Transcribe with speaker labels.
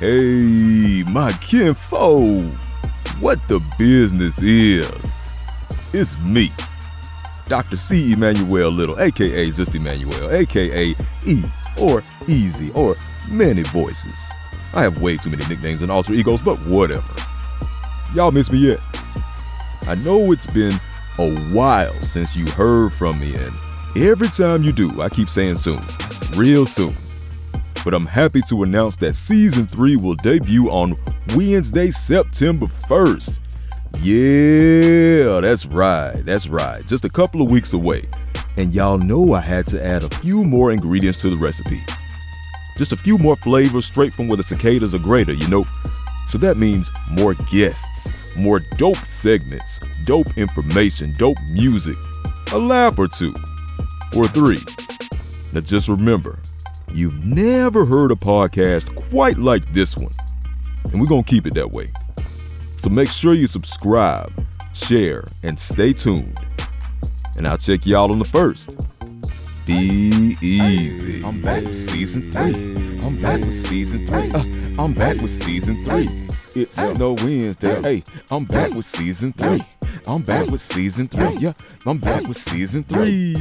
Speaker 1: Hey, my kinfo, what the business is? It's me, Dr. C. Emmanuel Little, aka just Emmanuel, aka E or Easy or many voices. I have way too many nicknames and alter egos, but whatever. Y'all miss me yet? I know it's been a while since you heard from me, and every time you do, I keep saying soon, real soon but I'm happy to announce that season 3 will debut on Wednesday, September 1st. Yeah, that's right, that's right. Just a couple of weeks away. And y'all know I had to add a few more ingredients to the recipe. Just a few more flavors straight from where the cicadas are greater, you know? So that means more guests, more dope segments, dope information, dope music, a laugh or two, or three. Now just remember, You've never heard a podcast quite like this one, and we're going to keep it that way. So make sure you subscribe, share, and stay tuned. And I'll check y'all on the first. Be easy.
Speaker 2: I'm back with season three. I'm back with season three. Uh, I'm back with season three. It's no Wednesday. Hey, I'm back with season three. I'm back with season three. Yeah, I'm back with season three.